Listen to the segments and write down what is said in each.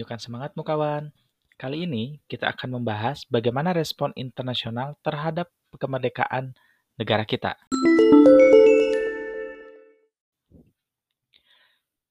Hai, tunjukkan semangatmu kawan. Kali ini kita akan membahas bagaimana respon internasional terhadap kemerdekaan negara kita.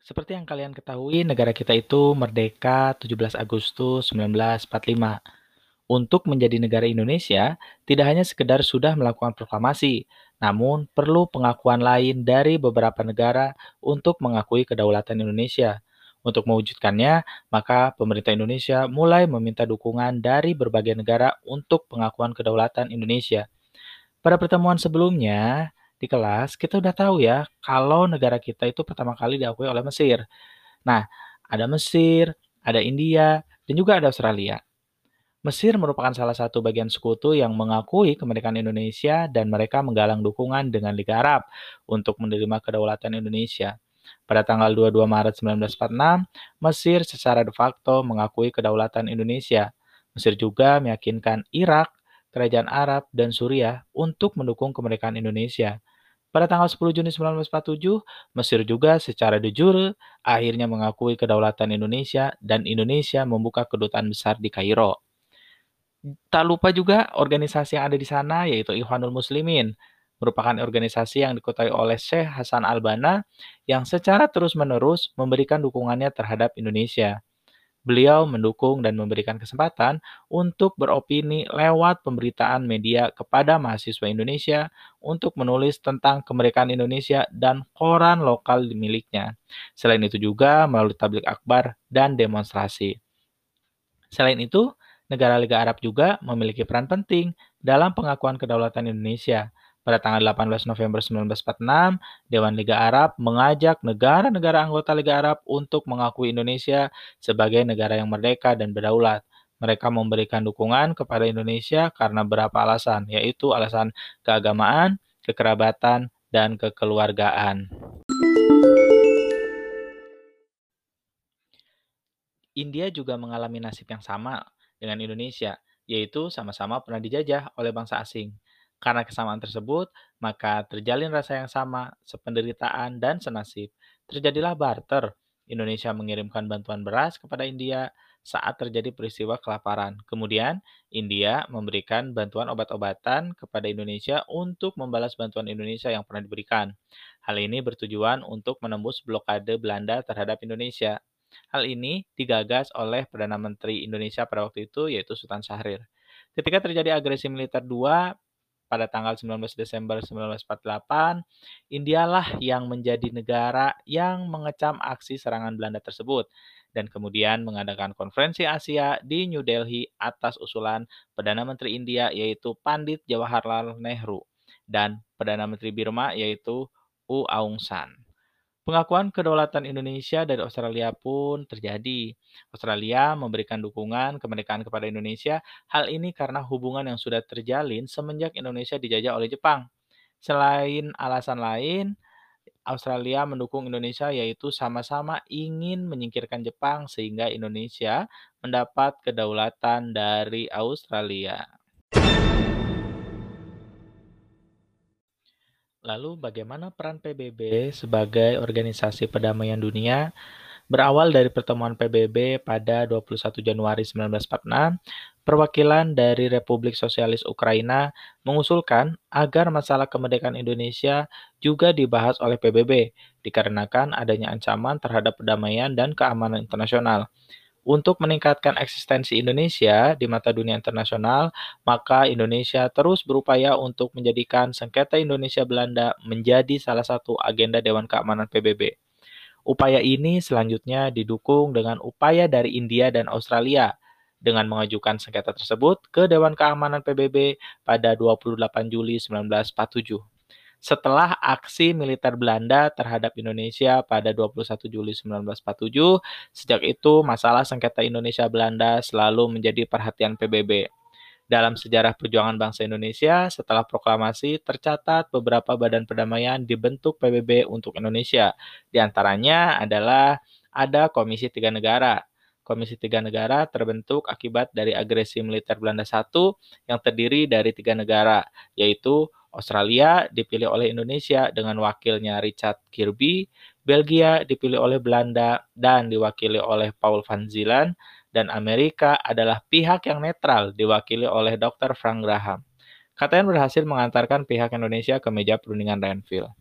Seperti yang kalian ketahui, negara kita itu merdeka 17 Agustus 1945. Untuk menjadi negara Indonesia, tidak hanya sekedar sudah melakukan proklamasi, namun perlu pengakuan lain dari beberapa negara untuk mengakui kedaulatan Indonesia. Untuk mewujudkannya, maka pemerintah Indonesia mulai meminta dukungan dari berbagai negara untuk pengakuan kedaulatan Indonesia. Pada pertemuan sebelumnya di kelas, kita udah tahu ya kalau negara kita itu pertama kali diakui oleh Mesir. Nah, ada Mesir, ada India, dan juga ada Australia. Mesir merupakan salah satu bagian sekutu yang mengakui kemerdekaan Indonesia dan mereka menggalang dukungan dengan Liga Arab untuk menerima kedaulatan Indonesia. Pada tanggal 22 Maret 1946, Mesir secara de facto mengakui kedaulatan Indonesia. Mesir juga meyakinkan Irak, Kerajaan Arab, dan Suriah untuk mendukung kemerdekaan Indonesia. Pada tanggal 10 Juni 1947, Mesir juga secara de jure akhirnya mengakui kedaulatan Indonesia dan Indonesia membuka kedutaan besar di Kairo. Tak lupa juga organisasi yang ada di sana yaitu Ikhwanul Muslimin, merupakan organisasi yang dikutai oleh Syekh Hasan Albana yang secara terus-menerus memberikan dukungannya terhadap Indonesia. Beliau mendukung dan memberikan kesempatan untuk beropini lewat pemberitaan media kepada mahasiswa Indonesia untuk menulis tentang kemerdekaan Indonesia dan koran lokal miliknya. Selain itu juga melalui tablik akbar dan demonstrasi. Selain itu, negara Liga Arab juga memiliki peran penting dalam pengakuan kedaulatan Indonesia. Pada tanggal 18 November 1946, Dewan Liga Arab mengajak negara-negara anggota Liga Arab untuk mengakui Indonesia sebagai negara yang merdeka dan berdaulat. Mereka memberikan dukungan kepada Indonesia karena beberapa alasan, yaitu alasan keagamaan, kekerabatan, dan kekeluargaan. India juga mengalami nasib yang sama dengan Indonesia, yaitu sama-sama pernah dijajah oleh bangsa asing. Karena kesamaan tersebut, maka terjalin rasa yang sama, sependeritaan, dan senasib. Terjadilah barter. Indonesia mengirimkan bantuan beras kepada India saat terjadi peristiwa kelaparan. Kemudian, India memberikan bantuan obat-obatan kepada Indonesia untuk membalas bantuan Indonesia yang pernah diberikan. Hal ini bertujuan untuk menembus blokade Belanda terhadap Indonesia. Hal ini digagas oleh Perdana Menteri Indonesia pada waktu itu, yaitu Sultan Syahrir. Ketika terjadi agresi militer II pada tanggal 19 Desember 1948, Indialah yang menjadi negara yang mengecam aksi serangan Belanda tersebut dan kemudian mengadakan konferensi Asia di New Delhi atas usulan Perdana Menteri India yaitu Pandit Jawaharlal Nehru dan Perdana Menteri Burma yaitu U Aung San. Pengakuan kedaulatan Indonesia dari Australia pun terjadi. Australia memberikan dukungan kemerdekaan kepada Indonesia. Hal ini karena hubungan yang sudah terjalin semenjak Indonesia dijajah oleh Jepang. Selain alasan lain, Australia mendukung Indonesia yaitu sama-sama ingin menyingkirkan Jepang sehingga Indonesia mendapat kedaulatan dari Australia. Lalu bagaimana peran PBB sebagai organisasi perdamaian dunia? Berawal dari pertemuan PBB pada 21 Januari 1946, perwakilan dari Republik Sosialis Ukraina mengusulkan agar masalah kemerdekaan Indonesia juga dibahas oleh PBB, dikarenakan adanya ancaman terhadap perdamaian dan keamanan internasional. Untuk meningkatkan eksistensi Indonesia di mata dunia internasional, maka Indonesia terus berupaya untuk menjadikan sengketa Indonesia Belanda menjadi salah satu agenda Dewan Keamanan PBB. Upaya ini selanjutnya didukung dengan upaya dari India dan Australia dengan mengajukan sengketa tersebut ke Dewan Keamanan PBB pada 28 Juli 1947 setelah aksi militer Belanda terhadap Indonesia pada 21 Juli 1947. Sejak itu, masalah sengketa Indonesia-Belanda selalu menjadi perhatian PBB. Dalam sejarah perjuangan bangsa Indonesia, setelah proklamasi, tercatat beberapa badan perdamaian dibentuk PBB untuk Indonesia. Di antaranya adalah ada Komisi Tiga Negara. Komisi Tiga Negara terbentuk akibat dari agresi militer Belanda I yang terdiri dari tiga negara, yaitu Australia dipilih oleh Indonesia dengan wakilnya Richard Kirby, Belgia dipilih oleh Belanda dan diwakili oleh Paul van Zielen, dan Amerika adalah pihak yang netral diwakili oleh Dr. Frank Graham. KTN berhasil mengantarkan pihak Indonesia ke meja perundingan Renville.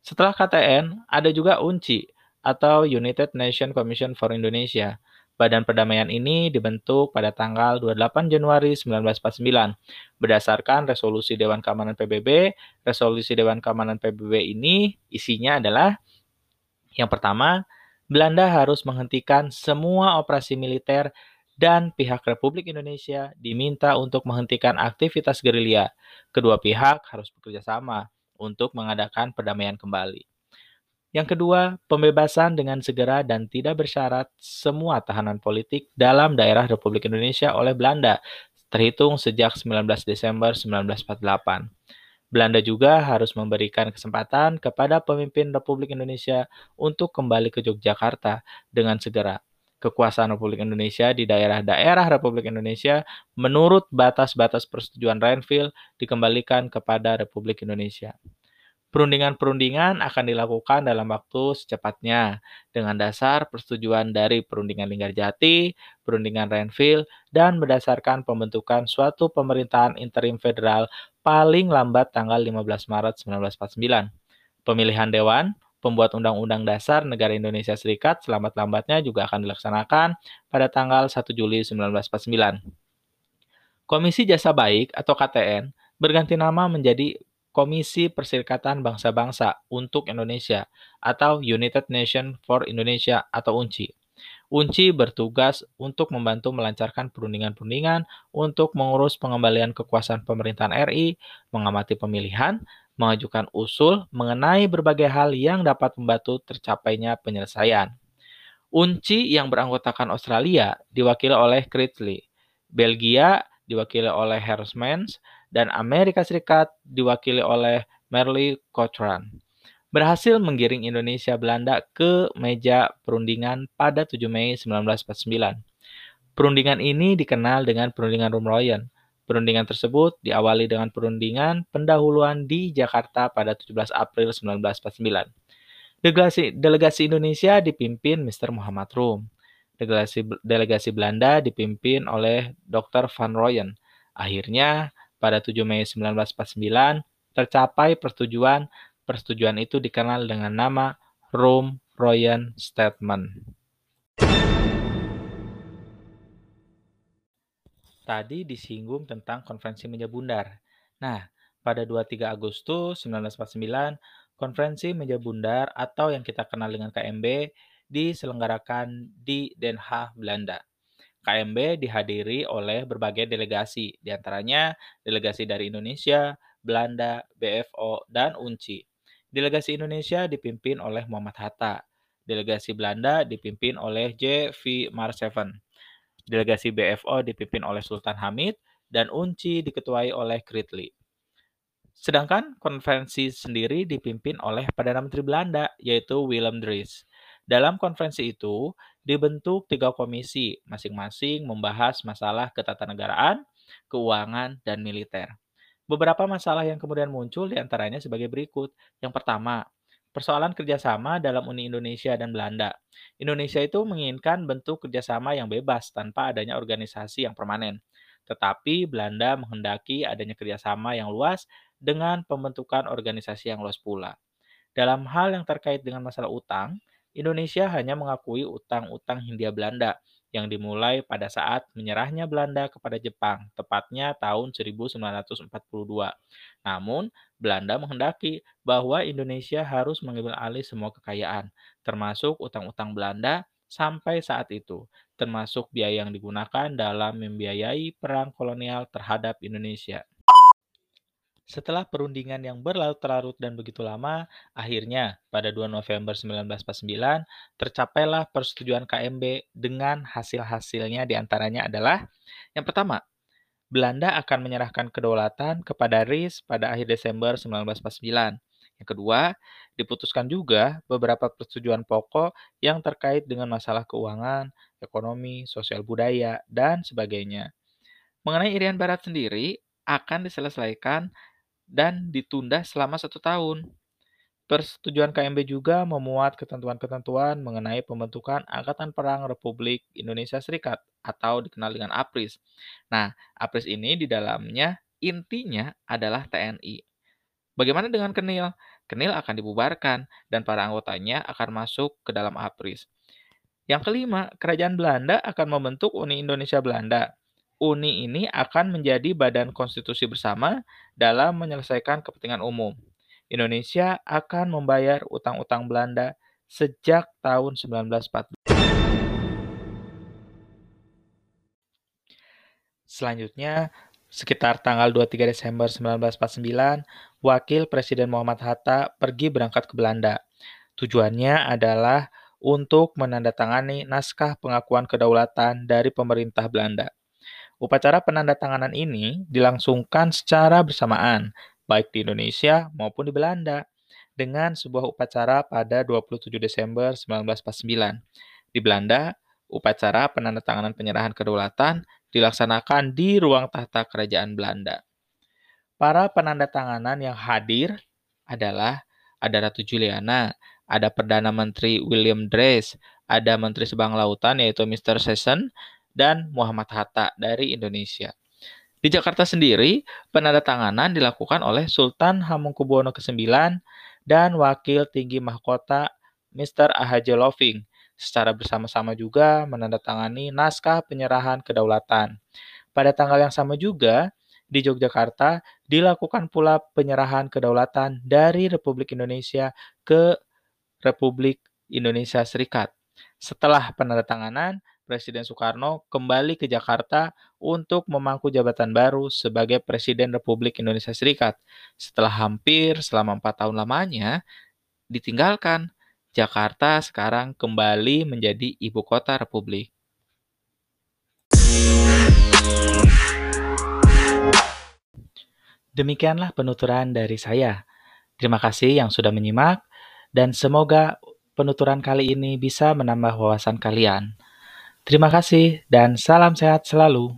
Setelah KTN, ada juga UNCI atau United Nations Commission for Indonesia. Badan perdamaian ini dibentuk pada tanggal 28 Januari 1949 berdasarkan resolusi Dewan Keamanan PBB. Resolusi Dewan Keamanan PBB ini isinya adalah yang pertama, Belanda harus menghentikan semua operasi militer dan pihak Republik Indonesia diminta untuk menghentikan aktivitas gerilya. Kedua pihak harus bekerja sama untuk mengadakan perdamaian kembali. Yang kedua, pembebasan dengan segera dan tidak bersyarat semua tahanan politik dalam daerah Republik Indonesia oleh Belanda, terhitung sejak 19 Desember 1948. Belanda juga harus memberikan kesempatan kepada pemimpin Republik Indonesia untuk kembali ke Yogyakarta dengan segera. Kekuasaan Republik Indonesia di daerah-daerah Republik Indonesia menurut batas-batas persetujuan Renville dikembalikan kepada Republik Indonesia. Perundingan-perundingan akan dilakukan dalam waktu secepatnya dengan dasar persetujuan dari Perundingan Linggarjati, Perundingan Renville, dan berdasarkan pembentukan suatu pemerintahan interim federal paling lambat tanggal 15 Maret 1949. Pemilihan Dewan, pembuat Undang-Undang Dasar Negara Indonesia Serikat selambat-lambatnya juga akan dilaksanakan pada tanggal 1 Juli 1949. Komisi Jasa Baik atau KTN berganti nama menjadi Komisi Perserikatan Bangsa-Bangsa untuk Indonesia atau United Nations for Indonesia atau UNCI. UNCI bertugas untuk membantu melancarkan perundingan-perundingan untuk mengurus pengembalian kekuasaan pemerintahan RI, mengamati pemilihan, mengajukan usul mengenai berbagai hal yang dapat membantu tercapainya penyelesaian. UNCI yang beranggotakan Australia diwakili oleh Critchley, Belgia diwakili oleh Hersmans, dan Amerika Serikat diwakili oleh Merle Cochrane berhasil menggiring Indonesia Belanda ke meja perundingan pada 7 Mei 1949. Perundingan ini dikenal dengan Perundingan Rumroyen. Perundingan tersebut diawali dengan perundingan pendahuluan di Jakarta pada 17 April 1949. Delegasi, delegasi Indonesia dipimpin Mr. Muhammad Rum. Delegasi, delegasi Belanda dipimpin oleh Dr. Van Royen. Akhirnya, pada 7 Mei 1949 tercapai persetujuan. Persetujuan itu dikenal dengan nama Rome Royan Statement. Tadi disinggung tentang konferensi meja bundar. Nah, pada 23 Agustus 1949, konferensi meja bundar atau yang kita kenal dengan KMB diselenggarakan di Den Haag, Belanda. KMB dihadiri oleh berbagai delegasi, di antaranya delegasi dari Indonesia, Belanda, BFO, dan UNCI. Delegasi Indonesia dipimpin oleh Muhammad Hatta. Delegasi Belanda dipimpin oleh J. V. Marseven. Delegasi BFO dipimpin oleh Sultan Hamid dan UNCI diketuai oleh Kritli. Sedangkan konferensi sendiri dipimpin oleh Perdana Menteri Belanda, yaitu Willem Dries. Dalam konferensi itu, dibentuk tiga komisi, masing-masing membahas masalah ketatanegaraan, keuangan, dan militer. Beberapa masalah yang kemudian muncul di antaranya sebagai berikut. Yang pertama, persoalan kerjasama dalam Uni Indonesia dan Belanda. Indonesia itu menginginkan bentuk kerjasama yang bebas tanpa adanya organisasi yang permanen. Tetapi Belanda menghendaki adanya kerjasama yang luas dengan pembentukan organisasi yang luas pula. Dalam hal yang terkait dengan masalah utang, Indonesia hanya mengakui utang-utang Hindia Belanda yang dimulai pada saat menyerahnya Belanda kepada Jepang, tepatnya tahun 1942. Namun, Belanda menghendaki bahwa Indonesia harus mengambil alih semua kekayaan, termasuk utang-utang Belanda sampai saat itu, termasuk biaya yang digunakan dalam membiayai perang kolonial terhadap Indonesia. Setelah perundingan yang berlarut-larut dan begitu lama, akhirnya pada 2 November 1949 tercapailah persetujuan KMB dengan hasil-hasilnya di antaranya adalah yang pertama, Belanda akan menyerahkan kedaulatan kepada RIS pada akhir Desember 1949. Yang kedua, diputuskan juga beberapa persetujuan pokok yang terkait dengan masalah keuangan, ekonomi, sosial budaya, dan sebagainya. Mengenai Irian Barat sendiri, akan diselesaikan dan ditunda selama satu tahun. Persetujuan KMB juga memuat ketentuan-ketentuan mengenai pembentukan Angkatan Perang Republik Indonesia Serikat atau dikenal dengan APRIS. Nah, APRIS ini di dalamnya intinya adalah TNI. Bagaimana dengan Kenil? Kenil akan dibubarkan dan para anggotanya akan masuk ke dalam APRIS. Yang kelima, Kerajaan Belanda akan membentuk Uni Indonesia Belanda. Uni ini akan menjadi badan konstitusi bersama dalam menyelesaikan kepentingan umum. Indonesia akan membayar utang-utang Belanda sejak tahun 1914. Selanjutnya, sekitar tanggal 23 Desember 1949, Wakil Presiden Muhammad Hatta pergi berangkat ke Belanda. Tujuannya adalah untuk menandatangani naskah pengakuan kedaulatan dari pemerintah Belanda. Upacara penandatanganan ini dilangsungkan secara bersamaan baik di Indonesia maupun di Belanda, dengan sebuah upacara pada 27 Desember 1949. Di Belanda, upacara penandatanganan penyerahan kedaulatan dilaksanakan di ruang tahta kerajaan Belanda. Para penandatanganan yang hadir adalah ada Ratu Juliana, ada Perdana Menteri William Drees, ada Menteri Sebang Lautan yaitu Mr. Session, dan Muhammad Hatta dari Indonesia. Di Jakarta sendiri, penandatanganan dilakukan oleh Sultan Hamengkubuwono ke-9 dan Wakil Tinggi Mahkota Mr. Ahaje Loving secara bersama-sama juga menandatangani naskah penyerahan kedaulatan. Pada tanggal yang sama juga, di Yogyakarta dilakukan pula penyerahan kedaulatan dari Republik Indonesia ke Republik Indonesia Serikat. Setelah penandatanganan, Presiden Soekarno kembali ke Jakarta untuk memangku jabatan baru sebagai Presiden Republik Indonesia Serikat. Setelah hampir selama empat tahun lamanya ditinggalkan, Jakarta sekarang kembali menjadi ibu kota Republik. Demikianlah penuturan dari saya. Terima kasih yang sudah menyimak, dan semoga penuturan kali ini bisa menambah wawasan kalian. Terima kasih dan salam sehat selalu.